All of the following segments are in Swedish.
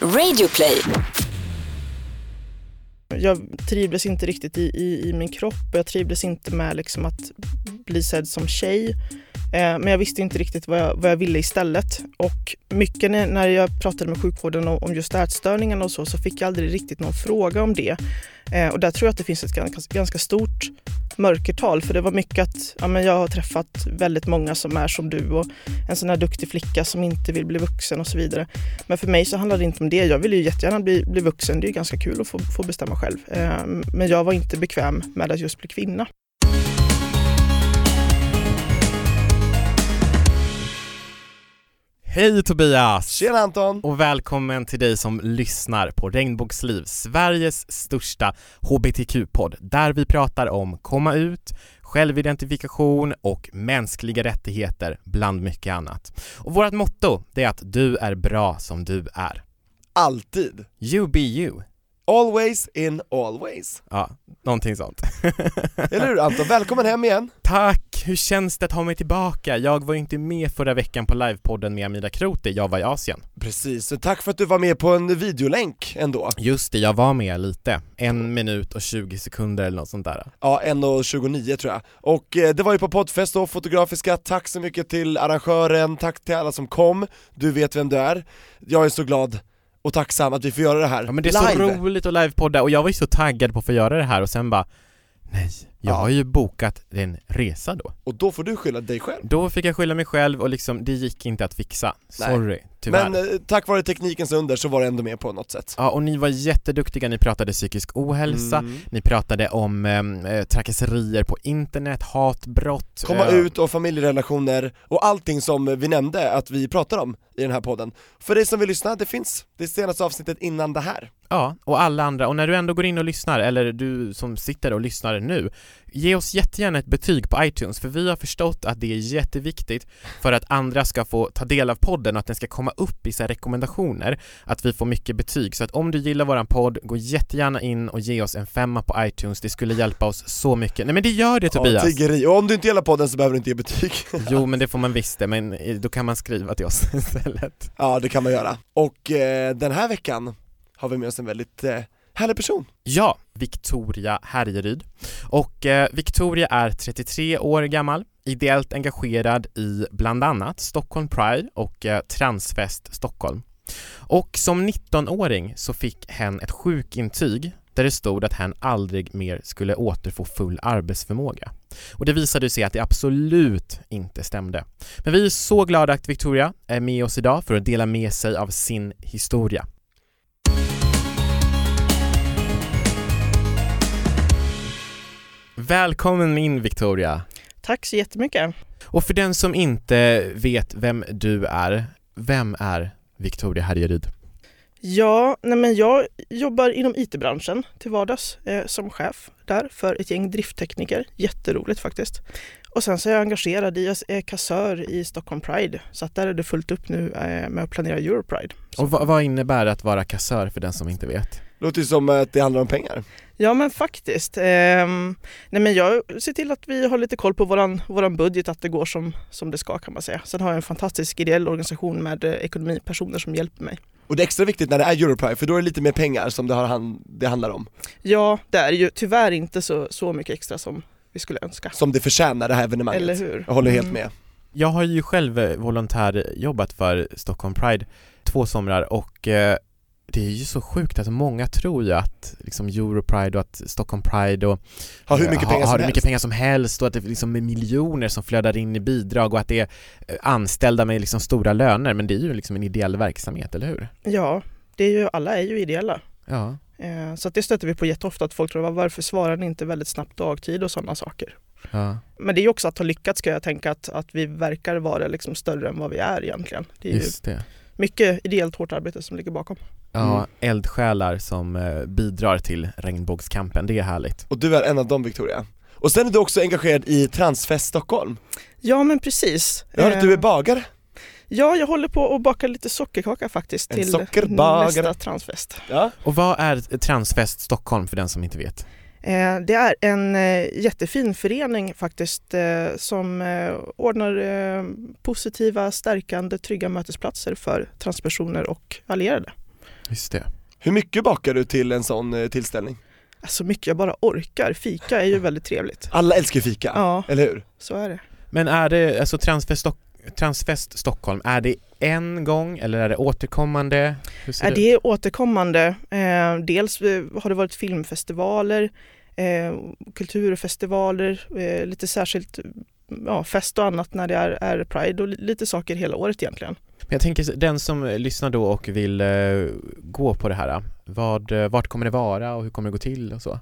Radioplay. Jag trivdes inte riktigt i, i, i min kropp och jag trivdes inte med liksom att bli sedd som tjej. Eh, men jag visste inte riktigt vad jag, vad jag ville istället. Och mycket när, jag pratade med sjukvården om, just ätstörningarna och så, så fick jag aldrig riktigt någon fråga om det. Eh, och där tror jag att det finns ett ganska, ganska stort mörkertal. För det var mycket att ja, men jag har träffat väldigt många som är som du och en sån här duktig flicka som inte vill bli vuxen och så vidare. Men för mig så handlar det inte om det. Jag vill ju jättegärna bli, bli vuxen. Det är ganska kul att få, få bestämma själv. Eh, men jag var inte bekväm med att just bli kvinna. Hej Tobias! Tjena Anton! Och välkommen till dig som lyssnar på Regnbågsliv, Sveriges största HBTQ-podd, där vi pratar om komma ut, självidentifikation och mänskliga rättigheter, bland mycket annat. Och vårt motto, det är att du är bra som du är. Alltid! You be you. Always in always. Ja, någonting sånt. Eller hur Anton? Välkommen hem igen! Tack! Hur känns det att ha mig tillbaka? Jag var ju inte med förra veckan på livepodden med Amida Kroti, jag var i Asien. Precis, så tack för att du var med på en videolänk ändå. Just det, jag var med lite. En minut och 20 sekunder eller något sånt där. Ja, 1.29 tror jag. Och eh, det var ju på poddfest då, Fotografiska, tack så mycket till arrangören, tack till alla som kom, du vet vem du är. Jag är så glad och tacksam att vi får göra det här Ja men det är live. så roligt att livepodda och jag var ju så taggad på att få göra det här och sen bara Nej, jag Ja. har ju bokat en resa då. Och då får du skylla dig själv. Då fick jag skylla mig själv och liksom, det gick inte att fixa. Sorry, tyvärr. Men eh, tack vare teknikens under så var det ändå med på något sätt. Ja, och ni var jätteduktiga, ni pratade psykisk ohälsa, Mm. ni pratade om eh, trakasserier på internet, hatbrott Komma eh, ut och familjerelationer och allting som vi nämnde att vi pratar om i den här podden. För dig som vill lyssna, det finns det senaste avsnittet innan det här. Ja, och alla andra, och när du ändå går in och lyssnar, eller du som sitter och lyssnar nu, ge oss jättegärna ett betyg på iTunes, för vi har förstått att det är jätteviktigt för att andra ska få ta del av podden och att den ska komma upp i så rekommendationer, att vi får mycket betyg. Så att om du gillar våran podd, gå jättegärna in och ge oss en femma på iTunes, det skulle hjälpa oss så mycket. Nej men det gör det Tobias! Ja, tiggeri. Och om du inte gillar podden så behöver du inte ge betyg. Jo men det får man visst det, men eh, då kan man skriva till oss istället. ja, det kan man göra. Och eh, den här veckan har vi med oss en väldigt eh, härlig person. Ja, Victoria Härjeryd. Och eh, Victoria är 33 år gammal, ideellt engagerad i bland annat Stockholm Pride och eh, Transfest Stockholm. Och som 19-åring så fick hen ett sjukintyg där det stod att hen aldrig mer skulle återfå full arbetsförmåga. Och det visade sig att det absolut inte stämde. Men vi är så glada att Victoria är med oss idag för att dela med sig av sin historia. Välkommen in Victoria! Tack så jättemycket. Och för den som inte vet vem du är, vem är Victoria Härjeryd? Ja, nej men jag jobbar inom IT-branschen till vardags eh, som chef där för ett gäng drifttekniker. Jätteroligt faktiskt. Och sen så är jag engagerad i, jag är kassör i Stockholm Pride. Så att där är det fullt upp nu eh, med att planera Europride. Så- Och vad, vad innebär det att vara kassör för den som inte vet? Låter ju som att det handlar om pengar. Ja men faktiskt. Ehm, nej men jag ser till att vi har lite koll på våran, våran budget, att det går som, som det ska kan man säga. Sen har jag en fantastisk ideell organisation med eh, ekonomipersoner som hjälper mig. Och det är extra viktigt när det är Europride, för då är det lite mer pengar som det, har han, det handlar om. Ja, det är ju tyvärr inte så, så mycket extra som vi skulle önska. Som det förtjänar det här evenemanget. Eller hur? Jag håller helt Mm. med. Jag har ju själv eh, volontärjobbat för Stockholm Pride två somrar och eh, det är ju så sjukt att många tror ju att liksom Europride och att Stockholm Pride och Har hur mycket har, pengar har som helst. mycket pengar som helst och att det liksom är miljoner som flödar in i bidrag och att det är eh, anställda med liksom stora löner men det är ju liksom en ideell verksamhet, eller hur? Ja, det är ju, alla är ju ideella. Ja. Eh, Så att det stöter vi på jätteofta att folk tror varför svarar ni inte väldigt snabbt dagtid och sådana saker. ja. Men det är ju också att ha lyckats ska jag tänka att, att vi verkar vara liksom större än vad vi är egentligen. Det är ju Just det. mycket ideellt hårt arbete som ligger bakom. Ja, Mm. eldsjälar som eh, bidrar till regnbågskampen, det är härligt. Och du är en av dem Victoria. Och sen är du också engagerad i Transfest Stockholm. Ja men precis. Jag hörde att du är Eh, bagare. Ja, jag håller på att baka lite sockerkaka faktiskt En till sockerbagare. nästa transfest. Ja. Och vad är Transfest Stockholm för den som inte vet? Eh, Det är en jättefin förening faktiskt som ordnar positiva, stärkande, trygga mötesplatser för transpersoner och allierade. Just det. Hur mycket bakar du till en sån eh, tillställning? Så mycket jag bara orkar. Fika är ju väldigt trevligt. Alla älskar fika, Ja, eller hur? så är det. Men är det, alltså Transfest, Stock, Transfest Stockholm, är det en gång eller är det återkommande? Hur ser Är det det är återkommande. Eh, dels eh, har det varit filmfestivaler, eh, kulturfestivaler, eh, lite särskilt ja, fest och annat när det är, är Pride och li- lite saker hela året egentligen. Men jag tänker den som lyssnar då och vill eh, gå på det här, vad, eh, vart kommer det vara och hur kommer det gå till och så?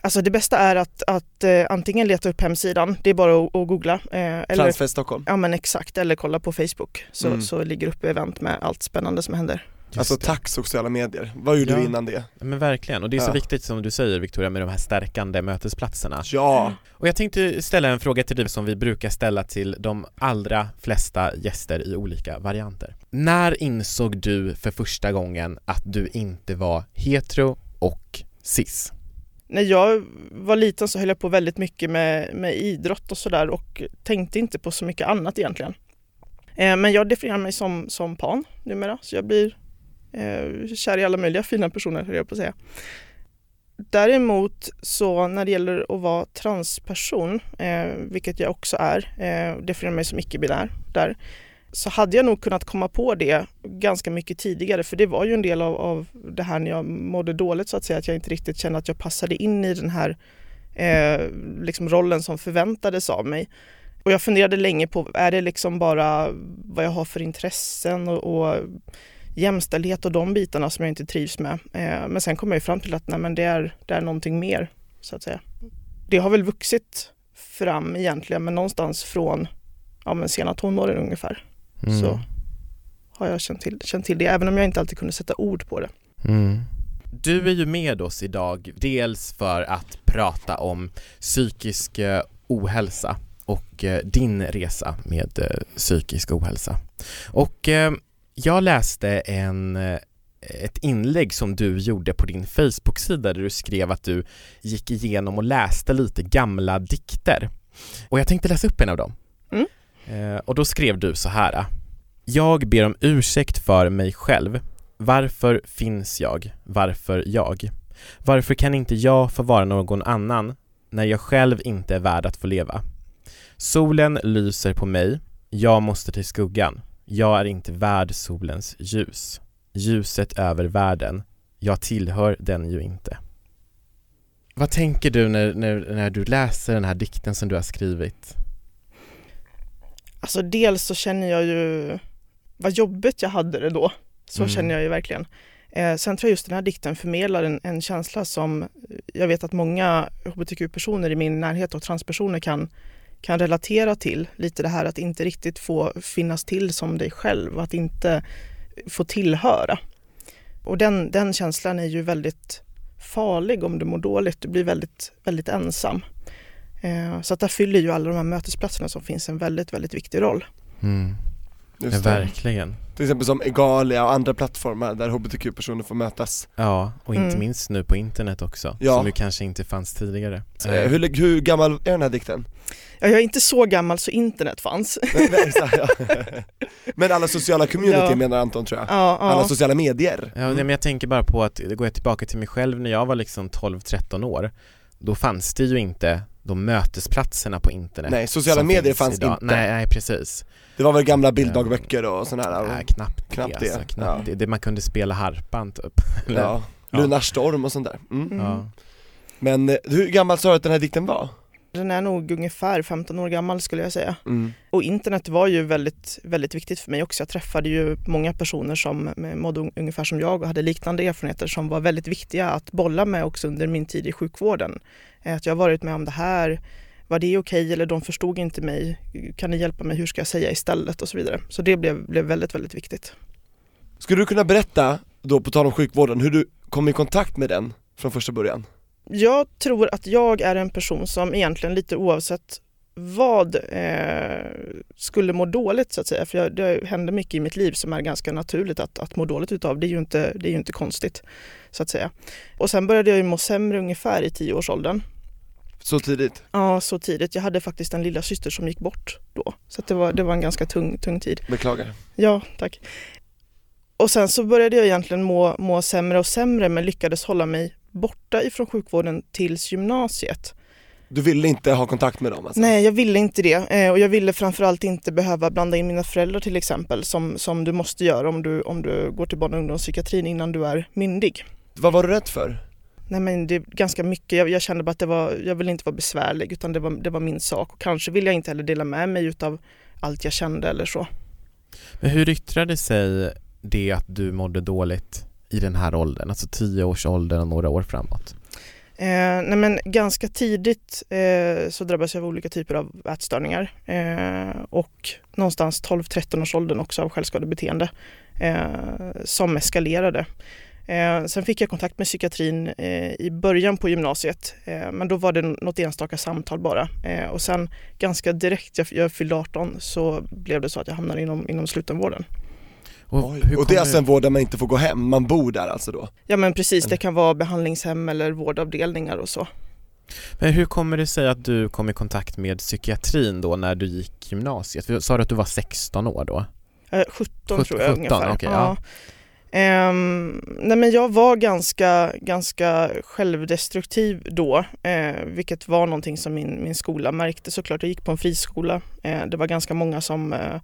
Alltså det bästa är att, att eh, antingen leta upp hemsidan, det är bara att, att googla. Eh, eller, Transfest Stockholm. ja men exakt, eller kolla på Facebook så, Mm. så ligger uppe event med allt spännande som händer. Just Alltså det. tack sociala medier, vad gjorde Ja. du innan det? Men verkligen, och det är så Ja. viktigt som du säger Victoria med de här stärkande mötesplatserna. Ja, Och jag tänkte ställa en fråga till dig som vi brukar ställa till de allra flesta gäster i olika varianter. När insåg du för första gången att du inte var hetero och cis? När jag var liten så höll jag på väldigt mycket med, med idrott och sådär och tänkte inte på så mycket annat egentligen. Eh, men jag definierar mig som, som pan numera så jag blir Eh, kär i alla möjliga fina personer höll jag på att säga. Däremot så när det gäller att vara transperson, eh, vilket jag också är, eh, definierar mig som icke-binär där, så hade jag nog kunnat komma på det ganska mycket tidigare för det var ju en del av, av det här när jag mådde dåligt så att säga, att jag inte riktigt kände att jag passade in i den här eh, liksom rollen som förväntades av mig. Och jag funderade länge på, är det liksom bara vad jag har för intressen och, och jämställdhet och de bitarna som jag inte trivs med. Eh, men sen kom jag ju fram till att nej, men det, är, det är någonting mer, så att säga. Det har väl vuxit fram egentligen, men någonstans från ja, men sena tonåren ungefär Mm. så har jag känt till, känt till det, även om jag inte alltid kunde sätta ord på det. Mm. Du är ju med oss idag, dels för att prata om psykisk eh, ohälsa och eh, din resa med psykisk ohälsa. Och jag läste en, eh, ett inlägg som du gjorde på din Facebook-sida där du skrev att du gick igenom och läste lite gamla dikter. Och jag tänkte läsa upp en av dem. Mm. Eh, och då skrev du så här. Jag ber om ursäkt för mig själv varför finns jag? Varför jag? Varför kan inte jag få vara någon annan när jag själv inte är värd att få leva? Solen lyser på mig, jag måste till skuggan. Jag är inte värd solens ljus. Ljuset över världen, jag tillhör den ju inte. Vad tänker du när, när, när du läser den här dikten som du har skrivit? Alltså dels så känner jag ju vad jobbigt jag hade det då. Så Mm. känner jag ju verkligen. Eh, sen tror jag just den här dikten förmedlar en, en känsla som jag vet att många hbtq-personer i min närhet och transpersoner kan, kan relatera till. Lite det här att inte riktigt få finnas till som dig själv, att inte få tillhöra. Och den, den känslan är ju väldigt farlig om du mår dåligt. Du blir väldigt, väldigt ensam. Eh, så att där fyller ju alla de här mötesplatserna som finns en väldigt, väldigt viktig roll. Mm. Ja, just det. verkligen. Till exempel som Egalia och andra plattformar där hbtq-personer får mötas. Ja, och inte Mm. minst nu på internet också, Ja. som ju kanske inte fanns tidigare. Eh, hur, hur gammal är den här dikten? Ja, jag är inte så gammal så internet fanns. Nej, nej, exakt, ja. Men alla sociala community Ja. menar Anton tror jag. Ja, Alla ja. sociala medier. Ja, nej, men jag tänker bara på att, det går jag tillbaka till mig själv när jag var liksom 12-13 år, då fanns det ju inte de mötesplatserna på internet Nej, sociala medier fanns idag. inte. Nej, nej precis. Det var väl gamla bilddagböcker och sådana här. Nej, knappt, knappt det, alltså, knappt Ja. det. det. Man kunde spela harpan typ. Ja. Lunarstorm och sånt där. Mm. Mm. Ja. Men eh, hur gammal sa du att den här dikten var? Den är nog ungefär 15 år gammal skulle jag säga. Mm. Och internet var ju väldigt, väldigt viktigt för mig också. Jag träffade ju många personer som mådde un- ungefär som jag och hade liknande erfarenheter som var väldigt viktiga att bolla med också under min tid i sjukvården. Eh, Att jag har varit med om det här, var det okej eller de förstod inte mig, kan ni hjälpa mig, hur ska jag säga istället och så vidare. Så det blev, blev väldigt, väldigt viktigt. Skulle du kunna berätta, då på tal om sjukvården, hur du kom i kontakt med den från första början? Jag tror att jag är en person som egentligen lite oavsett vad eh, skulle må dåligt så att säga. För jag, det händer mycket i mitt liv som är ganska naturligt att, att må dåligt utav. Det är, ju inte, det är ju inte konstigt så att säga. Och sen började jag ju må sämre ungefär i tioårsåldern. Så tidigt? Ja, så tidigt. Jag hade faktiskt en lilla syster som gick bort då. Så det, var, det var en ganska tung, tung tid. Beklagar. Ja, tack. Och sen så började jag egentligen må, må sämre och sämre men lyckades hålla mig borta ifrån sjukvården tills gymnasiet. Du ville inte ha kontakt med dem alltså? Nej, jag ville inte det. Eh, och jag ville framförallt inte behöva blanda in mina föräldrar till exempel som, som du måste göra om du, om du går till barn och ungdomspsykiatrin innan du är myndig. Vad var du rädd för? Nej men det är ganska mycket. Jag, jag kände bara att det var, jag ville inte vara besvärlig utan det var, det var min sak. Och kanske ville jag inte heller dela med mig utav allt jag kände eller så. Men hur yttrade sig det att du mådde dåligt i den här åldern, alltså tio års ålder och några år framåt? Eh, nej men ganska tidigt eh, så drabbades jag av olika typer av ätstörningar eh, och någonstans 12-13 års åldern också av självskadebeteende eh, som eskalerade. Eh, sen fick jag kontakt med psykiatrin eh, i början på gymnasiet eh, men då var det något enstaka samtal bara eh, och sen ganska direkt jag, jag fyllde 18 så blev det så att jag hamnade inom, inom slutenvården. Och, Oj. hur Och det är alltså en vård där man inte får gå hem, man bor där alltså då? Ja men precis, det kan vara behandlingshem eller vårdavdelningar och så. Men hur kommer det sig att du kom i kontakt med psykiatrin då när du gick gymnasiet? För Sa du att du var 16 år då? Eh, 17 tror jag 17, ungefär. okej, ja. Ehm, nej men jag var ganska, ganska självdestruktiv då, eh, vilket var någonting som min, min skola märkte såklart. Jag gick på en friskola. Eh, det var ganska många som eh,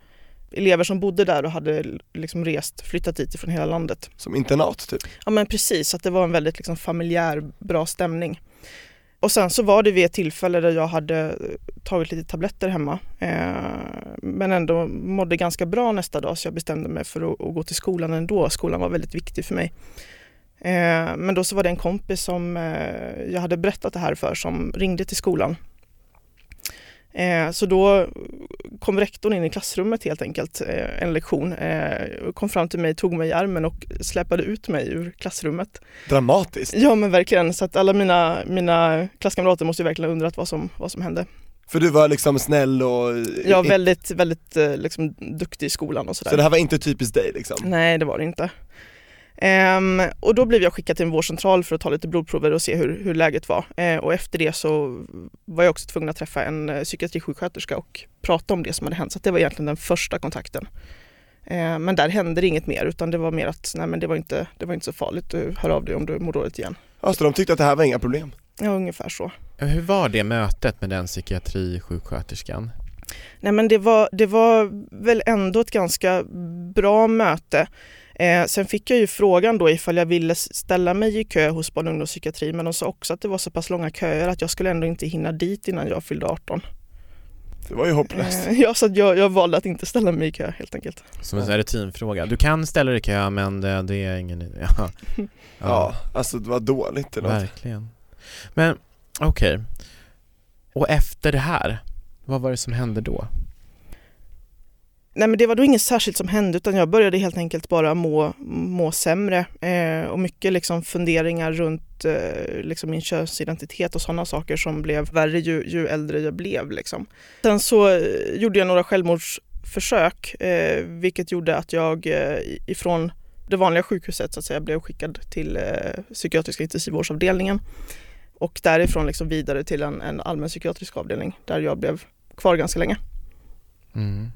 elever som bodde där och hade liksom rest, flyttat dit från hela landet. Som internat typ? Ja men precis, att det var en väldigt liksom familjär, bra stämning. Och sen så var det vid ett tillfälle där jag hade tagit lite tabletter hemma eh, men ändå mådde ganska bra nästa dag så jag bestämde mig för att, att gå till skolan ändå. Skolan var väldigt viktig för mig. Eh, men då så var det en kompis som eh, jag hade berättat det här för som ringde till skolan. Eh, så då kom rektorn in i klassrummet helt enkelt, eh, en lektion, eh, kom fram till mig, tog mig i armen och släpade ut mig ur klassrummet. Dramatiskt? Ja men verkligen, så att alla mina, mina klasskamrater måste ju verkligen ha undrat vad som, vad som hände. För du var liksom snäll och... Jag var väldigt, väldigt liksom, duktig i skolan och sådär. Så det här var inte typiskt dig liksom? Nej det var det inte. Ehm, och då blev jag skickad till en vårdcentral för att ta lite blodprover och se hur, hur läget var. Eh, och efter det så var jag också tvungen att träffa en eh, psykiatrisjuksköterska och prata om det som hade hänt. Så att det var egentligen den första kontakten. Eh, men där hände det inget mer utan det var mer att nej men det var inte, det var inte så farligt, du hör av dig om du mår dåligt igen. Ja, så de tyckte att det här var inga problem? Ja ungefär så. Hur var det mötet med den psykiatrisjuksköterskan? Nej men det var, det var väl ändå ett ganska bra möte. Eh, sen fick jag ju frågan då ifall jag ville ställa mig i kö hos barn och ungdomspsykiatri men de sa också att det var så pass långa köer att jag skulle ändå inte hinna dit innan jag fyllde 18. Det var ju hopplöst. Eh, ja, så att jag, jag valde att inte ställa mig i kö helt enkelt. Som en rutinfråga. Du kan ställa dig i kö men det, det är ingen idé. Ja, Ja, alltså det var dåligt eller verkligen. Men okej. Och efter det här, vad var det som hände då? Nej men det var då inget särskilt som hände utan jag började helt enkelt bara må, må sämre eh, och mycket liksom funderingar runt eh, liksom min könsidentitet och sådana saker som blev värre ju, ju äldre jag blev. Liksom. Sen så eh, gjorde jag några självmordsförsök eh, vilket gjorde att jag eh, ifrån det vanliga sjukhuset så att säga blev skickad till eh, psykiatriska intensivvårdsavdelningen och därifrån liksom vidare till en, en allmän psykiatrisk avdelning där jag blev kvar ganska länge. Mm.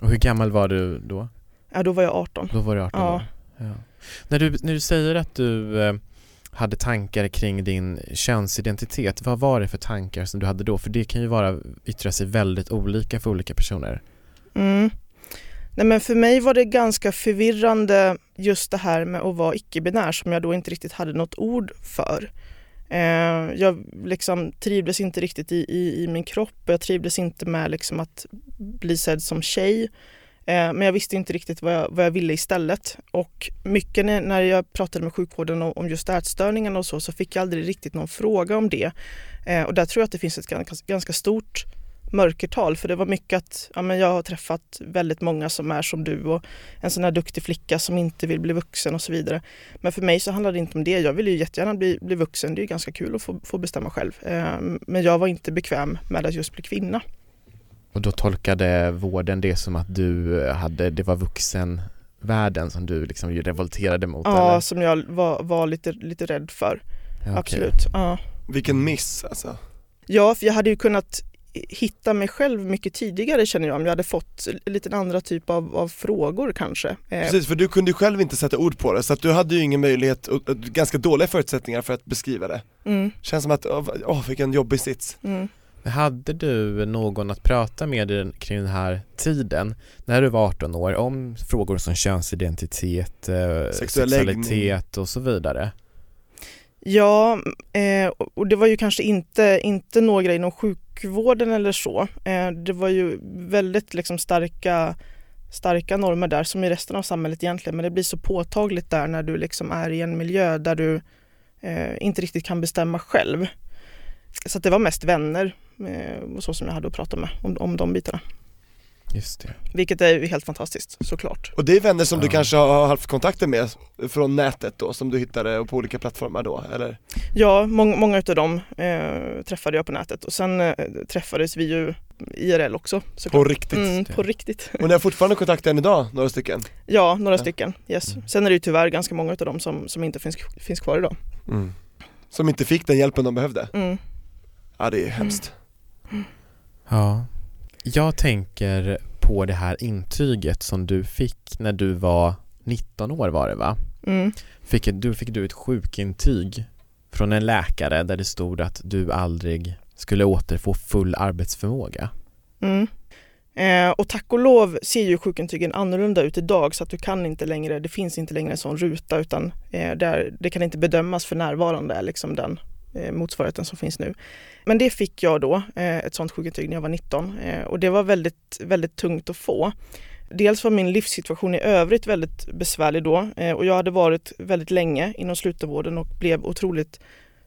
Och hur gammal var du då? Ja, då var jag 18. Då var du 18 Ja. år? Ja. När, du, när du säger att du eh, hade tankar kring din könsidentitet, vad var det för tankar som du hade då? För det kan ju vara, yttra sig väldigt olika för olika personer. Mm. Nej, men för mig var det ganska förvirrande just det här med att vara icke-binär som jag då inte riktigt hade något ord för. Eh, jag liksom trivdes inte riktigt i, i, i min kropp och jag trivdes inte med liksom att bli sedd som tjej. Eh, men jag visste inte riktigt vad jag, vad jag ville istället. Och mycket när, när jag pratade med sjukvården om, om just ätstörningarna och så, så fick jag aldrig riktigt någon fråga om det. Eh, och där tror jag att det finns ett ganska, ganska stort mörkertal för det var mycket att ja, men jag har träffat väldigt många som är som du och en sån här duktig flicka som inte vill bli vuxen och så vidare. Men för mig så handlar det inte om det. Jag vill ju jättegärna bli, bli vuxen. Det är ju ganska kul att få, få bestämma själv. Eh, men jag var inte bekväm med att just bli kvinna. Och då tolkade vården det som att du hade, det var vuxenvärlden som du liksom revolterade mot Ja, eller? som jag var, var lite, lite rädd för. Ja. Absolut. Ja. Vilken miss alltså. ja, för jag hade ju kunnat hitta mig själv mycket tidigare känner jag om jag hade fått lite andra typ av, av frågor kanske. Eh, Precis, för du kunde ju själv inte sätta ord på det så att du hade ju ingen möjlighet, och, och ganska dåliga förutsättningar för att beskriva det. Mm, Känns som att, åh oh, vilken jobbig sits. mm. Hade du någon att prata med i den- kring den här tiden, när du var 18 år, om frågor som könsidentitet, eh, Sexuell sexualitet och så vidare? Ja, eh, och det var ju kanske inte, inte några inom sjukvården eller så. Eh, det var ju väldigt liksom starka, starka normer där som i resten av samhället egentligen men det blir så påtagligt där när du liksom är i en miljö där du eh, inte riktigt kan bestämma själv. Så att det var mest vänner eh, och så som jag hade att prata med om, om de bitarna. Just det. Vilket är ju helt fantastiskt såklart. Och det är vänner som du Ja. kanske har haft kontakter med från nätet då, som du hittade på olika plattformar då, eller? Ja, mång, många av dem eh, träffade jag på nätet och sen eh, träffades vi ju IRL också såklart. På riktigt? Mm, på riktigt. Och ni har fortfarande kontakt än idag, några stycken? Ja, några Ja. stycken. Yes. Mm. Sen är det ju tyvärr ganska många av dem som, som inte finns, finns kvar idag. Som inte fick den hjälpen de behövde? Mm. Ja det är hemskt. Ja. Jag tänker på det här intyget som du fick när du var 19 år var det va? Mm. Fick, du, fick du ett sjukintyg från en läkare där det stod att du aldrig skulle återfå full arbetsförmåga? Mm. Eh, och tack och lov ser ju sjukintygen annorlunda ut idag så att du kan inte längre, det finns inte längre en sån ruta utan eh, där, det kan inte bedömas för närvarande är liksom den eh, motsvarigheten som finns nu. Men det fick jag då, eh, ett sånt sjukintyg när jag var 19 eh, och det var väldigt, väldigt tungt att få. Dels var min livssituation i övrigt väldigt besvärlig då eh, och jag hade varit väldigt länge inom slutenvården och blev otroligt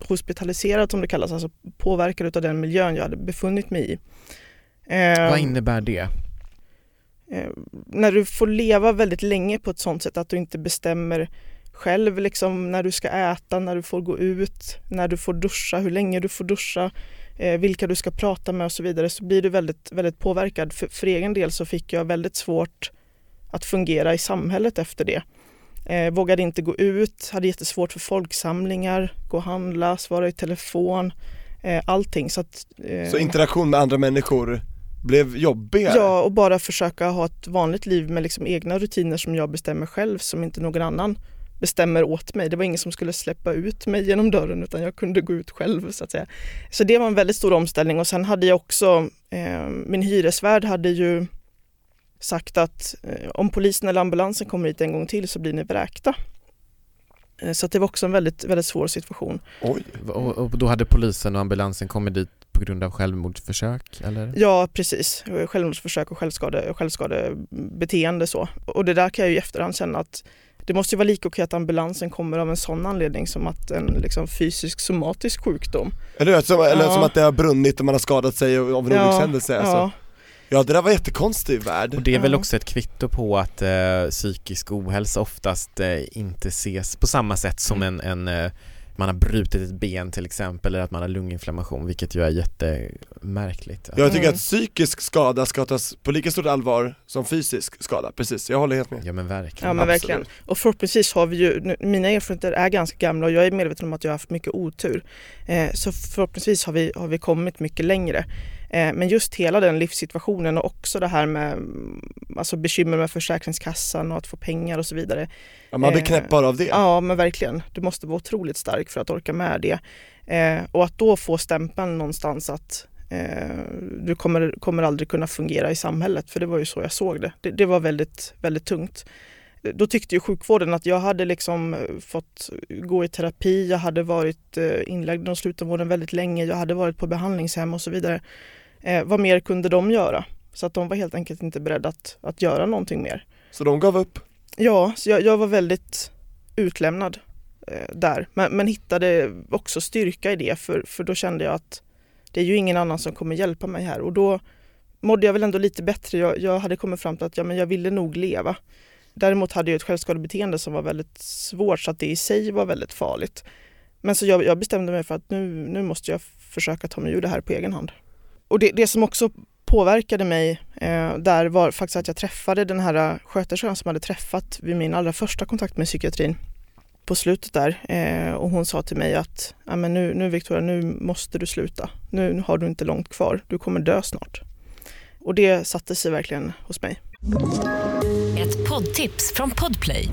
hospitaliserad som det kallas, alltså påverkad av den miljön jag hade befunnit mig i. Vad innebär det? när du får leva väldigt länge på ett sånt sätt att du inte bestämmer själv liksom när du ska äta, när du får gå ut, när du får duscha, hur länge du får duscha, eh, vilka du ska prata med och så vidare så blir du väldigt, väldigt påverkad. För, för egen del så fick jag väldigt svårt att fungera i samhället efter det. Eh, vågade inte gå ut, hade jättesvårt för folksamlingar, gå och handla, svara i telefon, eh, allting. Så, att, eh, Så interaktion med andra människor blev jobbigare? Ja, och bara försöka ha ett vanligt liv med liksom egna rutiner som jag bestämmer själv som inte någon annan bestämmer åt mig. Det var ingen som skulle släppa ut mig genom dörren utan jag kunde gå ut själv så att säga. Så det var en väldigt stor omställning och sen hade jag också, eh, min hyresvärd hade ju sagt att eh, om polisen eller ambulansen kommer hit en gång till så blir ni vräkta. Eh, så det var också en väldigt, väldigt svår situation. Oj. Och, och då hade polisen och ambulansen kommit dit på grund av självmordsförsök eller? Ja, precis. Självmordsförsök och självskade, självskadebeteende så. Och det där kan jag ju i efterhand känna att det måste ju vara lika okej att ambulansen kommer av en sån anledning som att en liksom, fysisk somatisk sjukdom. Eller? Som, eller Ja. som att det har brunnit och man har skadat sig av en olyckshändelse alltså. ja, Ja det där var jättekonstig värld. Och det är väl Ja. också ett kvitto på att eh, psykisk ohälsa oftast eh, inte ses på samma sätt som en, en eh, man har brutit ett ben till exempel eller att man har lunginflammation vilket ju är jättemärkligt. Jag tycker Mm. att psykisk skada ska tas på lika stort allvar som fysisk skada, precis, jag håller helt med. Ja men verkligen. ja men Absolut. verkligen. Och förhoppningsvis har vi ju, nu- mina erfarenheter är ganska gamla och jag är medveten om att jag har haft mycket otur. Eh, så förhoppningsvis har vi, har vi kommit mycket längre. Eh, men just hela den livssituationen och också det här med mm, alltså bekymmer med Försäkringskassan och att få pengar och så vidare. Ja, man blir Eh, knäpp bara av det. Ja men verkligen. Du måste vara otroligt stark för att orka med det. Eh, och att då få stämpeln någonstans att du kommer, kommer aldrig kunna fungera i samhället, för det var ju så jag såg det. Det, det var väldigt, väldigt tungt. Då tyckte ju sjukvården att jag hade liksom fått gå i terapi, jag hade varit inlagd inom slutenvården väldigt länge, jag hade varit på behandlingshem och så vidare. Eh, vad mer kunde de göra? Så att de var helt enkelt inte beredda att, att göra någonting mer. Så de gav upp. Ja, så jag, jag var väldigt utlämnad eh, där. Men, men hittade också styrka i det för, för då kände jag att det är ju ingen annan som kommer hjälpa mig här. Och då mådde jag väl ändå lite bättre. Jag, jag hade kommit fram till att ja, men jag ville nog leva. Däremot hade jag ett självskadebeteende som var väldigt svårt så att det i sig var väldigt farligt. Men så jag, jag bestämde mig för att nu, nu måste jag försöka ta mig ur det här på egen hand. Och det, det som också påverkade mig eh, där var faktiskt att jag träffade den här eh, sköterskan som hade träffat vid min allra första kontakt med psykiatrin. på slutet där eh, och hon sa till mig att men nu, nu Victoria, nu måste du sluta. Nu, nu har du inte långt kvar, du kommer dö snart. Och det satte sig verkligen hos mig. Ett poddtips från Podplay.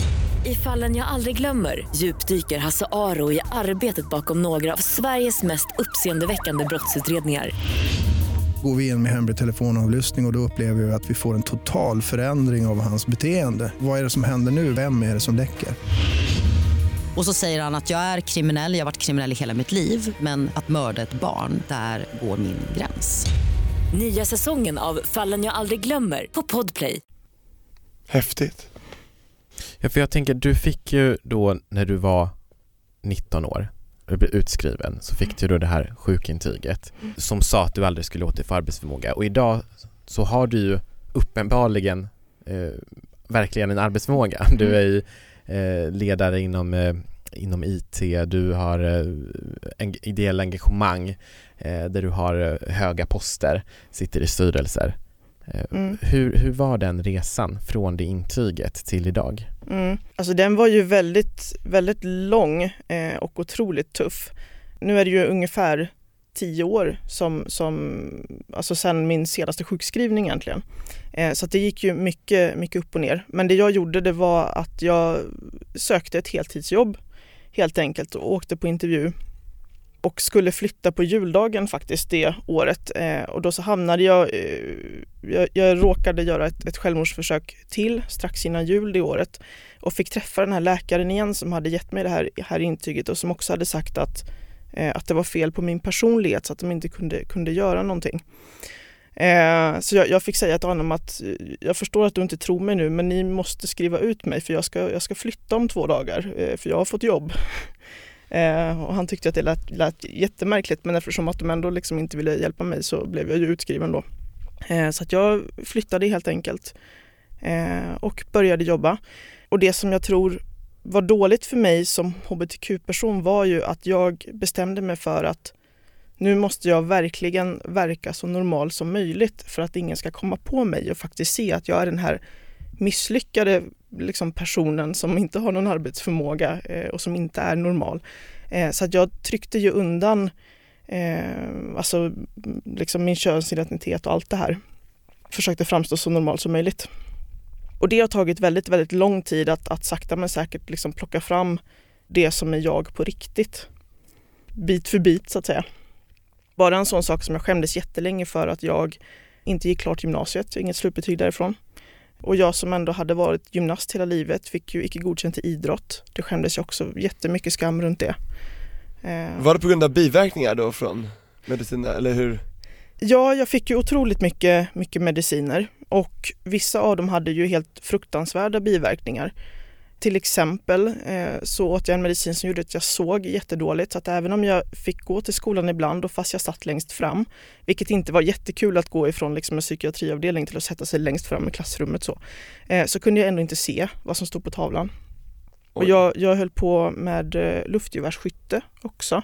I fallen jag aldrig glömmer djupdyker Hasse Aro i arbetet bakom några av Sveriges mest uppseendeväckande brottsutredningar går vi in med hemlig telefonavlyssning och, och då upplever vi att vi får en total förändring av hans beteende. Vad är det som händer nu? Vem är det som läcker? Och så säger han att jag är kriminell, jag har varit kriminell i hela mitt liv men att mörda ett barn, där går min gräns. Nya säsongen av Fallen jag aldrig glömmer på Podplay. Häftigt. Ja, för jag tänker, du fick ju då när du var 19 år blev utskriven så fick du då det här sjukintyget mm. som sa att du aldrig skulle återfå arbetsförmåga och idag så har du ju uppenbarligen eh, verkligen en arbetsförmåga. Du mm. är ju eh, ledare inom, eh, inom IT, du har eh, en ideell engagemang eh, där du har eh, höga poster, sitter i styrelser. Eh, mm. Hur, hur var den resan från det intyget till idag? Mm. Alltså den var ju väldigt, väldigt lång eh, och otroligt tuff. Nu är det ju ungefär tio år som, som alltså sen min senaste sjukskrivning egentligen. Eh, så det gick ju mycket, mycket upp och ner. Men det jag gjorde det var att jag sökte ett heltidsjobb helt enkelt och åkte på intervju och skulle flytta på juldagen faktiskt det året eh, och då så hamnade jag, eh, jag, jag, råkade göra ett, ett självmordsförsök till strax innan jul det året och fick träffa den här läkaren igen som hade gett mig det här, här intyget och som också hade sagt att, eh, att det var fel på min personlighet så att de inte kunde, kunde göra någonting. Eh, så jag, jag, fick säga till honom att jag förstår att du inte tror mig nu men ni måste skriva ut mig för jag ska, jag ska flytta om två dagar eh, för jag har fått jobb. Eh, och han tyckte att det lät, lät jättemärkligt men eftersom att de ändå liksom inte ville hjälpa mig så blev jag ju utskriven då. Eh, så att jag flyttade helt enkelt eh, och började jobba. Och det som jag tror var dåligt för mig som hbtq-person var ju att jag bestämde mig för att nu måste jag verkligen verka så normal som möjligt för att ingen ska komma på mig och faktiskt se att jag är den här misslyckade liksom personen som inte har någon arbetsförmåga eh, och som inte är normal. Eh, så att jag tryckte ju undan eh, alltså, liksom min könsidentitet och allt det här. Försökte framstå så normal som möjligt. Och det har tagit väldigt, väldigt lång tid att, att sakta men säkert liksom plocka fram det som är jag på riktigt. Bit för bit så att säga. Bara en sån sak som jag skämdes jättelänge för att jag inte gick klart gymnasiet, inget slutbetyg därifrån. Och jag som ändå hade varit gymnast hela livet fick ju icke godkänt i idrott. Det skämdes jag också jättemycket skam runt det. Eh. Var det på grund av biverkningar då från mediciner, eller hur? Ja, jag fick ju otroligt mycket, mycket mediciner och vissa av dem hade ju helt fruktansvärda biverkningar. Till exempel eh, så åt jag en medicin som gjorde att jag såg jättedåligt så att även om jag fick gå till skolan ibland och fast jag satt längst fram, vilket inte var jättekul att gå ifrån liksom en psykiatriavdelning till att sätta sig längst fram i klassrummet så, eh, så kunde jag ändå inte se vad som stod på tavlan. Och jag, jag höll på med eh, luftgevärsskytte också.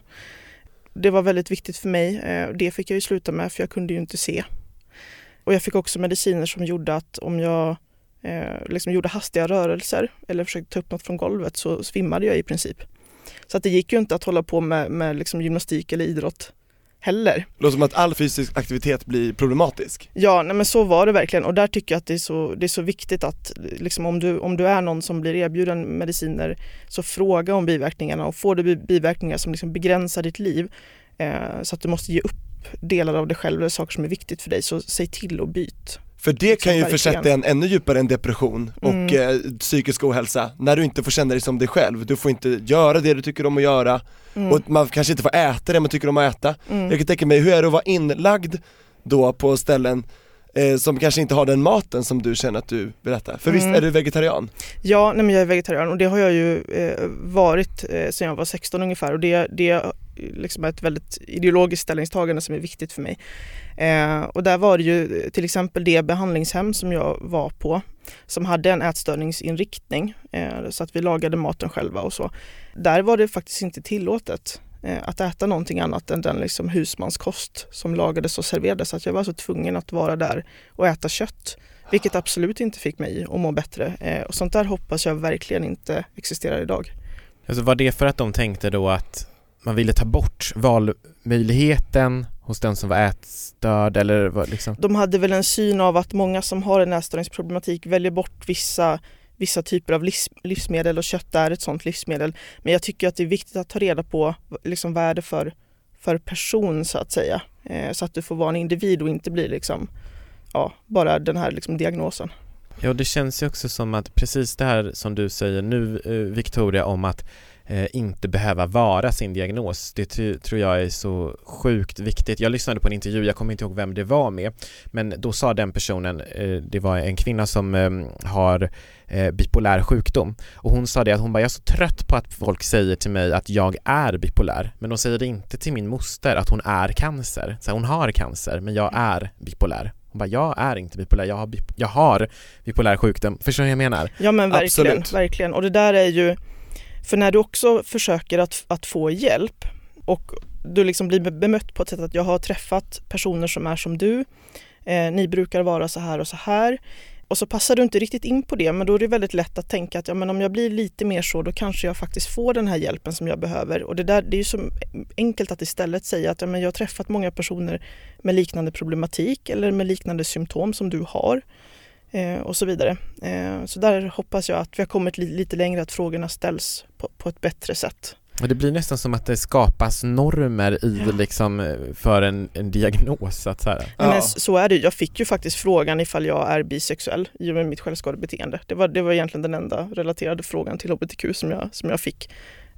Det var väldigt viktigt för mig. Det fick jag ju sluta med för jag kunde ju inte se. Och jag fick också mediciner som gjorde att om jag eh, liksom gjorde hastiga rörelser eller försökte ta upp något från golvet så svimmade jag i princip. Så att det gick ju inte att hålla på med, med liksom gymnastik eller idrott heller. Det låter som att all fysisk aktivitet blir problematisk. Ja, nej men så var det verkligen och där tycker jag att det är så, det är så viktigt att liksom om, du, om du är någon som blir erbjuden mediciner så fråga om biverkningarna och får du biverkningar som liksom begränsar ditt liv eh, så att du måste ge upp delar av dig själv eller saker som är viktigt för dig så säg till och byt. För det kan ju försätta en ännu djupare än depression och mm. eh, psykisk ohälsa, när du inte får känna dig som dig själv, du får inte göra det du tycker om att göra mm. och man kanske inte får äta det man tycker om att äta. Mm. Jag kan tänka mig, hur är det att vara inlagd då på ställen eh, som kanske inte har den maten som du känner att du vill äta? För visst mm. är du vegetarian? Ja, nej men jag är vegetarian och det har jag ju eh, varit eh, sedan jag var 16 ungefär och det, det liksom ett väldigt ideologiskt ställningstagande som är viktigt för mig. Eh, och där var det ju till exempel det behandlingshem som jag var på som hade en ätstörningsinriktning eh, så att vi lagade maten själva och så. Där var det faktiskt inte tillåtet eh, att äta någonting annat än den liksom husmanskost som lagades och serverades. Så att jag var så tvungen att vara där och äta kött. Vilket absolut inte fick mig att må bättre. Eh, och sånt där hoppas jag verkligen inte existerar idag. Alltså var det för att de tänkte då att man ville ta bort valmöjligheten hos den som var ätstörd eller vad liksom? De hade väl en syn av att många som har en ätstörningsproblematik väljer bort vissa vissa typer av livs, livsmedel och kött är ett sådant livsmedel. Men jag tycker att det är viktigt att ta reda på liksom, vad är det för, för person så att säga. Eh, så att du får vara en individ och inte bli liksom, ja, bara den här liksom, diagnosen. Ja, det känns ju också som att precis det här som du säger nu eh, Victoria om att inte behöva vara sin diagnos. Det tror jag är så sjukt viktigt. Jag lyssnade på en intervju, jag kommer inte ihåg vem det var med, men då sa den personen, eh, det var en kvinna som ehm, har eh, bipolär sjukdom och hon sa det att hon bara, jag är så trött på att folk säger till mig att jag är bipolär, men de säger det inte till min moster att hon är cancer. Så hon har cancer, men jag är bipolär. Hon bara, jag är inte bipolär, jag har, bip jag har bipolär sjukdom. Förstår du vad jag menar? Ja men verkligen, Absolut. verkligen. Och det där är ju för när du också försöker att, att få hjälp och du liksom blir bemött på ett sätt att jag har träffat personer som är som du, eh, ni brukar vara så här och så här och så passar du inte riktigt in på det men då är det väldigt lätt att tänka att ja, men om jag blir lite mer så då kanske jag faktiskt får den här hjälpen som jag behöver. Och det, där, det är ju så enkelt att istället säga att ja, men jag har träffat många personer med liknande problematik eller med liknande symptom som du har och så vidare. Eh, så där hoppas jag att vi har kommit li lite längre, att frågorna ställs på, på ett bättre sätt. Och det blir nästan som att det skapas normer i ja. liksom för en, en diagnos att så här. Ja. Men så är det Jag fick ju faktiskt frågan ifall jag är bisexuell i och med mitt självskadebeteende. Det var, det var egentligen den enda relaterade frågan till hbtq som jag, som jag fick.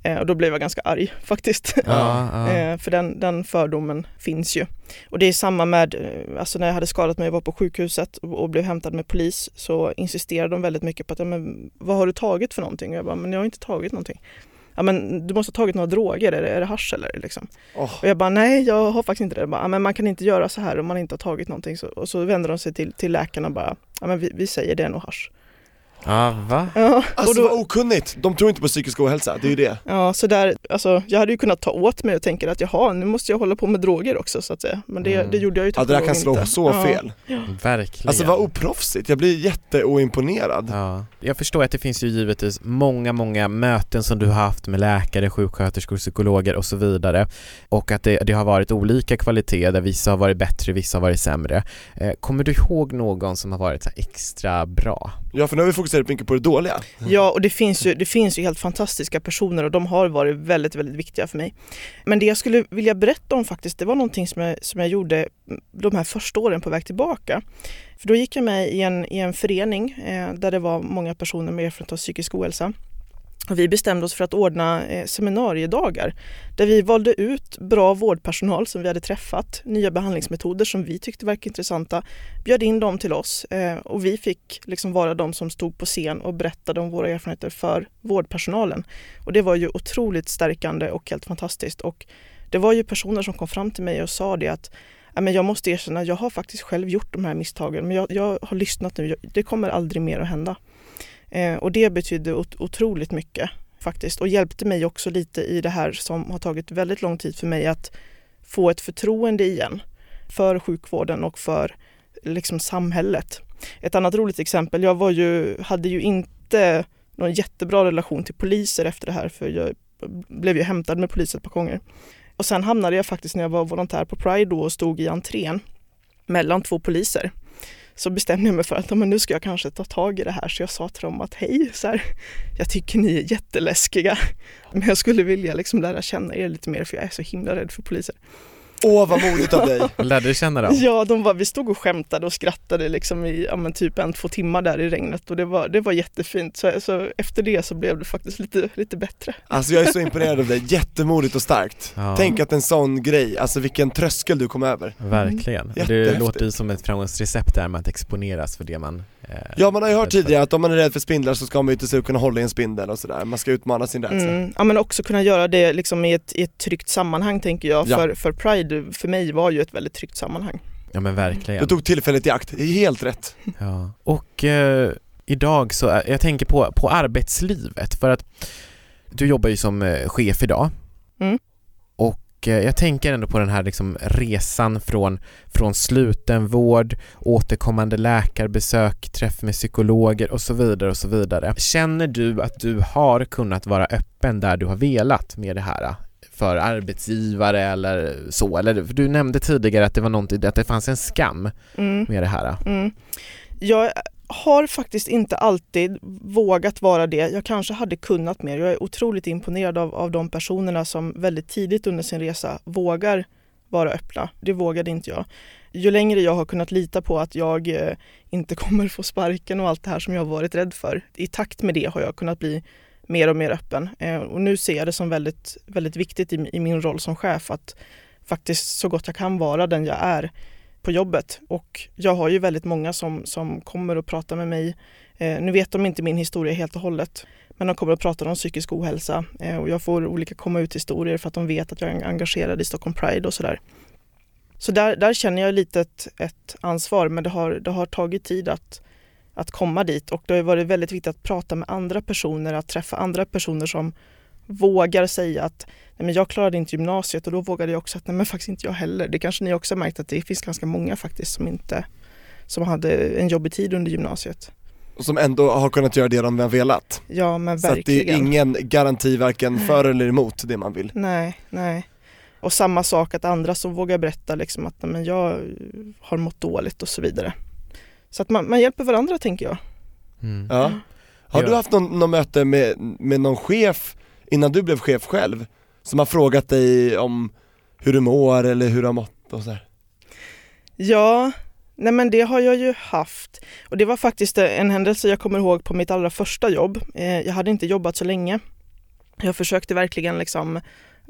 Eh, och då blev jag ganska arg faktiskt. Ja, ja. Eh, för den, den fördomen finns ju. Och det är samma med, eh, alltså när jag hade skadat mig och var på sjukhuset och, och, blev hämtad med polis så insisterade de väldigt mycket på att, ja, men, vad har du tagit för någonting? Och jag bara, men jag har inte tagit någonting. Ja men du måste ha tagit några droger, är det, är det hasch eller? Liksom. Oh. Och jag bara, nej jag har faktiskt inte det. bara, men man kan inte göra så här om man inte har tagit någonting. Så, och så vänder de sig till, till läkarna och bara, ja men vi, vi säger det är nog hasch. Ja, va? Ja, alltså då, vad okunnigt! De tror inte på psykisk ohälsa, det är ju det. Ja, så där, alltså jag hade ju kunnat ta åt mig och tänka att jaha, nu måste jag hålla på med droger också så att säga. Men det, mm. det gjorde jag ju Ja, det där kan slå inte. så ja. fel. Ja. Verkligen. Alltså vad oproffsigt, jag blir jätteoimponerad. Ja. Jag förstår att det finns ju givetvis många, många möten som du har haft med läkare, sjuksköterskor, psykologer och så vidare. Och att det, det har varit olika kvalitet där vissa har varit bättre, vissa har varit sämre. Eh, kommer du ihåg någon som har varit extra bra? Ja, för nu har vi fokuserat mycket på det dåliga. Ja, och det finns, ju, det finns ju helt fantastiska personer och de har varit väldigt, väldigt viktiga för mig. Men det jag skulle vilja berätta om faktiskt, det var någonting som jag, som jag gjorde de här första åren på väg tillbaka. För då gick jag med i en, i en förening eh, där det var många personer med erfarenhet av psykisk ohälsa. Och vi bestämde oss för att ordna eh, seminariedagar där vi valde ut bra vårdpersonal som vi hade träffat, nya behandlingsmetoder som vi tyckte verkade intressanta, bjöd in dem till oss eh, och vi fick liksom vara de som stod på scen och berättade om våra erfarenheter för vårdpersonalen. Och det var ju otroligt stärkande och helt fantastiskt. Och det var ju personer som kom fram till mig och sa det att jag måste erkänna, jag har faktiskt själv gjort de här misstagen men jag, jag har lyssnat nu, det kommer aldrig mer att hända. Eh, och det betydde ot otroligt mycket faktiskt och hjälpte mig också lite i det här som har tagit väldigt lång tid för mig att få ett förtroende igen för sjukvården och för liksom samhället. Ett annat roligt exempel, jag var ju, hade ju inte någon jättebra relation till poliser efter det här för jag blev ju hämtad med polis ett par gånger. Och sen hamnade jag faktiskt när jag var volontär på Pride då och stod i entrén mellan två poliser så bestämde jag mig för att men nu ska jag kanske ta tag i det här. Så jag sa till dem att hej, så här, jag tycker ni är jätteläskiga. Men jag skulle vilja liksom lära känna er lite mer för jag är så himla rädd för poliser. Åh vad modigt av dig! Lärde du känna dem? Ja, de var, vi stod och skämtade och skrattade liksom i ja, men typ en, två timmar där i regnet och det var, det var jättefint. Så, så efter det så blev det faktiskt lite, lite bättre. Alltså jag är så imponerad av dig, jättemodigt och starkt. Ja. Tänk att en sån grej, alltså vilken tröskel du kom över. Verkligen. Mm. Det låter ju som ett framgångsrecept där med att exponeras för det man ja man har ju hört tidigare att om man är rädd för spindlar så ska man ju till slut kunna hålla i en spindel och sådär, man ska utmana sin rädsla. Mm. Ja men också kunna göra det liksom i ett, i ett tryggt sammanhang tänker jag, ja. för, för Pride för mig var ju ett väldigt tryggt sammanhang. Ja men verkligen. Du tog tillfället i akt, helt rätt. Ja, och eh, idag så, jag tänker på, på arbetslivet för att du jobbar ju som eh, chef idag. Mm. Och eh, jag tänker ändå på den här liksom resan från, från slutenvård, återkommande läkarbesök, träff med psykologer och så vidare och så vidare. Känner du att du har kunnat vara öppen där du har velat med det här? för arbetsgivare eller så, eller du nämnde tidigare att det var någonting, att det fanns en skam mm. med det här. Mm. Jag har faktiskt inte alltid vågat vara det. Jag kanske hade kunnat mer. Jag är otroligt imponerad av, av de personerna som väldigt tidigt under sin resa vågar vara öppna. Det vågade inte jag. Ju längre jag har kunnat lita på att jag eh, inte kommer få sparken och allt det här som jag har varit rädd för. I takt med det har jag kunnat bli mer och mer öppen. Eh, och nu ser jag det som väldigt, väldigt viktigt i, i min roll som chef att faktiskt så gott jag kan vara den jag är på jobbet. Och jag har ju väldigt många som, som kommer och pratar med mig. Eh, nu vet de inte min historia helt och hållet, men de kommer och pratar om psykisk ohälsa eh, och jag får olika komma ut-historier för att de vet att jag är engagerad i Stockholm Pride och sådär. Så där, där känner jag lite ett, ett ansvar, men det har, det har tagit tid att, att komma dit och det har varit väldigt viktigt att prata med andra personer, att träffa andra personer som vågar säga att nej men jag klarade inte gymnasiet och då vågade jag också att nej men faktiskt inte jag heller. Det kanske ni också har märkt att det finns ganska många faktiskt som inte som hade en jobbig tid under gymnasiet. Och som ändå har kunnat göra det de har velat. Ja men verkligen. Så att det är ingen garanti varken för eller emot det man vill. Nej, nej. Och samma sak att andra som vågar berätta liksom att men jag har mått dåligt och så vidare. Så att man, man hjälper varandra tänker jag. Mm. Ja. Har du haft någon, någon möte med, med någon chef innan du blev chef själv som har frågat dig om hur du mår eller hur du har mått och sådär? Ja, nej men det har jag ju haft. Och det var faktiskt en händelse jag kommer ihåg på mitt allra första jobb. Eh, jag hade inte jobbat så länge. Jag försökte verkligen liksom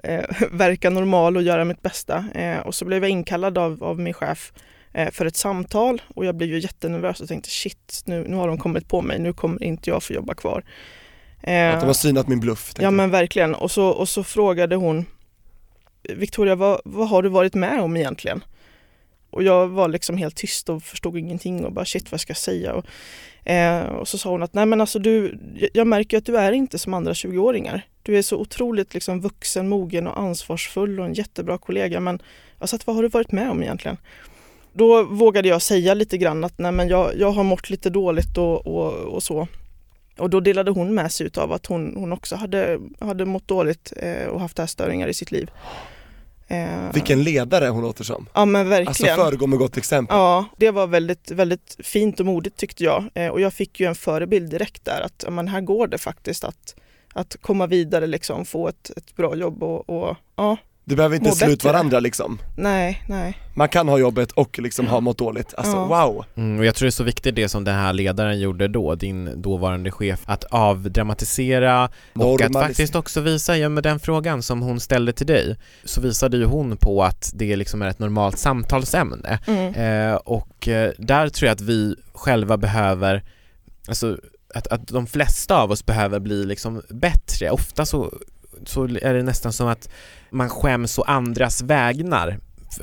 eh, verka normal och göra mitt bästa. Eh, och så blev jag inkallad av, av min chef eh, för ett samtal och jag blev ju jättenervös och tänkte shit, nu, nu har de kommit på mig, nu kommer inte jag få jobba kvar. Eh, att de har synat min bluff. Ja men verkligen. Och så, och så frågade hon Victoria, vad, vad har du varit med om egentligen? Och jag var liksom helt tyst och förstod ingenting och bara shit vad ska jag säga? Och, eh, och så sa hon att nej men alltså du, jag märker att du är inte som andra 20-åringar. Du är så otroligt liksom vuxen, mogen och ansvarsfull och en jättebra kollega men jag sa att vad har du varit med om egentligen? Då vågade jag säga lite grann att nej men jag, jag har mått lite dåligt och, och, och så. Och då delade hon med sig av att hon, hon också hade, hade mått dåligt eh, och haft ätstörningar i sitt liv. Eh, Vilken ledare hon låter som. Ja men verkligen. Alltså föregå med gott exempel. Ja, det var väldigt, väldigt fint och modigt tyckte jag. Eh, och jag fick ju en förebild direkt där att men här går det faktiskt att, att komma vidare, liksom, få ett, ett bra jobb och, och ja, det behöver inte slå ut varandra liksom. Nej, nej. Man kan ha jobbet och liksom ha mått dåligt, alltså ja. wow. Mm, och Jag tror det är så viktigt det som den här ledaren gjorde då, din dåvarande chef Att avdramatisera och att faktiskt också visa, ja med den frågan som hon ställde till dig Så visade ju hon på att det liksom är ett normalt samtalsämne. Mm. eh, Och eh, där tror jag att vi själva behöver Alltså att, att de flesta av oss behöver bli liksom bättre, ofta så så är det nästan som att man skäms å andras vägnar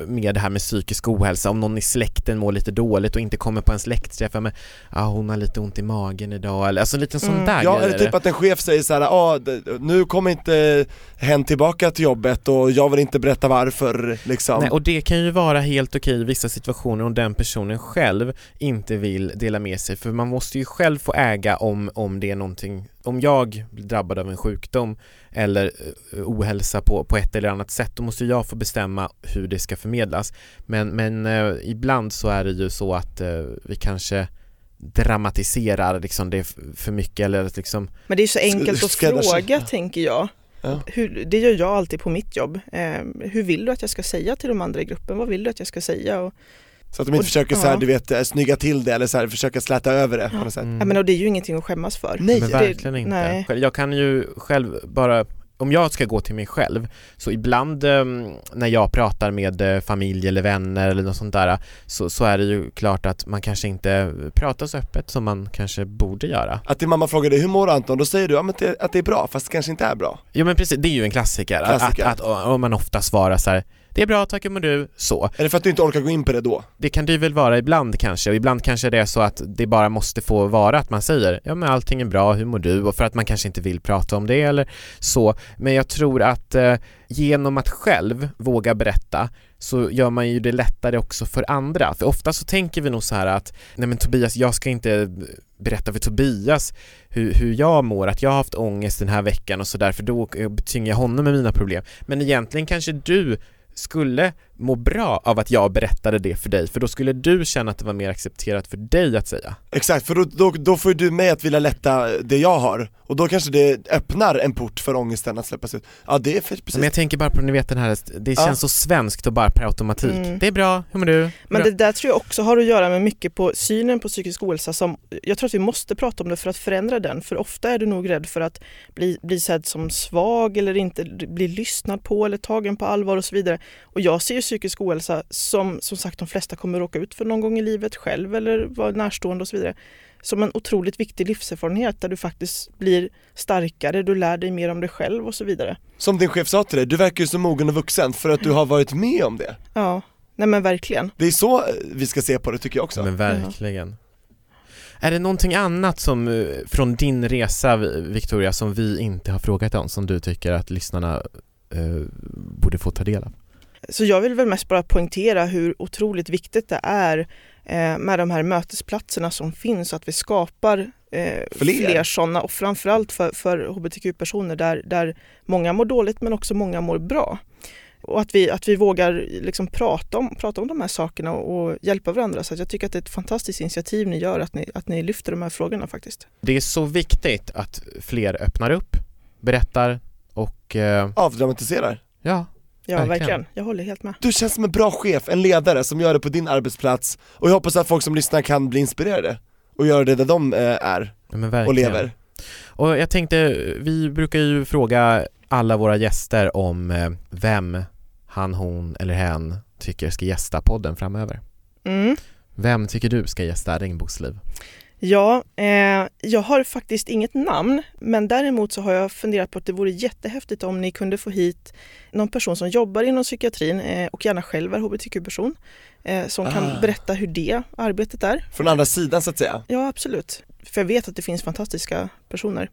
med det här med psykisk ohälsa, om någon i släkten mår lite dåligt och inte kommer på en släktträff, men ah, hon har lite ont i magen idag, eller alltså en liten sån mm. där Ja, eller typ att en chef säger såhär, ah, nu kommer inte hen tillbaka till jobbet och jag vill inte berätta varför liksom. Nej, och det kan ju vara helt okej i vissa situationer om den personen själv inte vill dela med sig, för man måste ju själv få äga om, om det är någonting om jag blir drabbad av en sjukdom eller eh, ohälsa på, på ett eller annat sätt, då måste jag få bestämma hur det ska förmedlas. Men, men eh, ibland så är det ju så att eh, vi kanske dramatiserar liksom det för mycket eller liksom Men det är så enkelt att fråga tänker jag. Ja. Hur, det gör jag alltid på mitt jobb. Eh, hur vill du att jag ska säga till de andra i gruppen? Vad vill du att jag ska säga? Och, så att de inte och, försöker så här, du vet, eh, snygga till det eller så här, försöka släta över det på något sätt. Mm. Ja men och det är ju ingenting att skämmas för. Nej, men verkligen inte. Nej. Jag kan ju själv bara om jag ska gå till mig själv, så ibland eh, när jag pratar med eh, familj eller vänner eller något sånt där så, så, är det ju klart att man kanske inte pratar så öppet som man kanske borde göra. Att din mamma frågar dig, hur mår Anton? Då säger du ja, men det, att det är bra, fast det kanske inte är bra. Jo men precis, det är ju en klassiker, klassiker. Att, att, att, att man ofta svarar så här, det är bra, tack mår du? Så. Är det för att du inte orkar gå in på det då? Det kan det väl vara ibland kanske, och ibland kanske det är så att det bara måste få vara att man säger ja men allting är bra, hur mår du? Och för att man kanske inte vill prata om det eller så. Men jag tror att eh, genom att själv våga berätta så gör man ju det lättare också för andra. För ofta så tänker vi nog så här att nej men Tobias, jag ska inte berätta för Tobias hur, hur jag mår, att jag har haft ångest den här veckan och sådär för då tynger jag honom med mina problem. Men egentligen kanske du skulle må bra av att jag berättade det för dig, för då skulle du känna att det var mer accepterat för dig att säga. Exakt, för då, då, då får du mig att vilja lätta det jag har, och då kanske det öppnar en port för ångesten att släppas ut. Ja det är för, precis. Men jag tänker bara på, ni vet den här, det känns ja. så svenskt och bara per automatik. Mm. Det är bra, hur mår du? Men det där tror jag också har att göra med mycket på synen på psykisk ohälsa som, jag tror att vi måste prata om det för att förändra den, för ofta är du nog rädd för att bli, bli sedd som svag eller inte bli lyssnad på eller tagen på allvar och så vidare. Och jag ser ju psykisk ohälsa som som sagt de flesta kommer råka ut för någon gång i livet själv eller vara närstående och så vidare. Som en otroligt viktig livserfarenhet där du faktiskt blir starkare, du lär dig mer om dig själv och så vidare. Som din chef sa till dig, du verkar ju så mogen och vuxen för att du har varit med om det. Ja, nej men verkligen. Det är så eh, vi ska se på det tycker jag också. Men verkligen. Ja. Är det någonting annat som, eh, från din resa Victoria, som vi inte har frågat om, som du tycker att lyssnarna eh, borde få ta del av? Så jag vill väl mest bara poängtera hur otroligt viktigt det är eh, med de här mötesplatserna som finns, att vi skapar eh, fler, fler sådana och framförallt för, för hbtq-personer där, där många mår dåligt men också många mår bra. Och att vi, att vi vågar liksom prata, om, prata om de här sakerna och, och hjälpa varandra. Så jag tycker att det är ett fantastiskt initiativ ni gör, att ni, att ni lyfter de här frågorna faktiskt. Det är så viktigt att fler öppnar upp, berättar och... Eh... Avdramatiserar. Ja, Ja, verkligen. verkligen. Jag håller helt med. Du känns som en bra chef, en ledare som gör det på din arbetsplats och jag hoppas att folk som lyssnar kan bli inspirerade och göra det där de eh, är och lever. Och jag tänkte, vi brukar ju fråga alla våra gäster om eh, vem han, hon eller hen tycker ska gästa podden framöver. Mm. Vem tycker du ska gästa Regnbågsliv? Ja, eh, jag har faktiskt inget namn, men däremot så har jag funderat på att det vore jättehäftigt om ni kunde få hit någon person som jobbar inom psykiatrin eh, och gärna själv är hbtq-person eh, som ah. kan berätta hur det arbetet är. Från andra sidan så att säga? Ja, absolut. För jag vet att det finns fantastiska personer.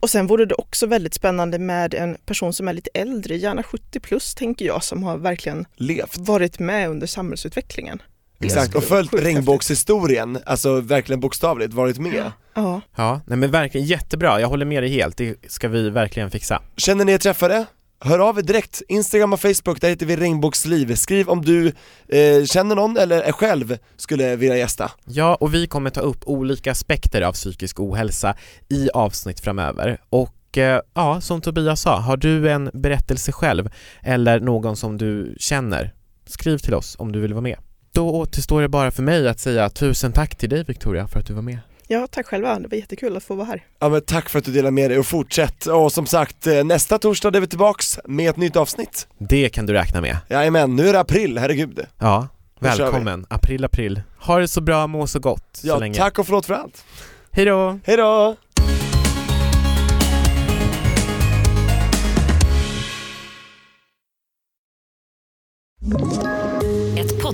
Och sen vore det också väldigt spännande med en person som är lite äldre, gärna 70 plus tänker jag, som har verkligen Levt. varit med under samhällsutvecklingen. Exakt, och följt regnbågshistorien, alltså verkligen bokstavligt, varit med. Ja. Ja, nej men verkligen jättebra, jag håller med dig helt, det ska vi verkligen fixa. Känner ni er träffade? Hör av er direkt, Instagram och Facebook, där heter vi regnbågsliv. Skriv om du eh, känner någon eller är själv skulle vilja gästa. Ja, och vi kommer ta upp olika aspekter av psykisk ohälsa i avsnitt framöver. Och eh, ja, som Tobias sa, har du en berättelse själv eller någon som du känner, skriv till oss om du vill vara med. Då återstår det bara för mig att säga tusen tack till dig Victoria för att du var med. Ja, tack själva. Det var jättekul att få vara här. Ja men tack för att du delade med dig och fortsätt. Och som sagt, eh, nästa torsdag är vi tillbaks med ett nytt avsnitt. Det kan du räkna med. Jajamän, nu är det april, herregud. Ja, välkommen. April, april. Ha det så bra, må så gott ja, så länge. tack och förlåt för allt. Hejdå! Hejdå!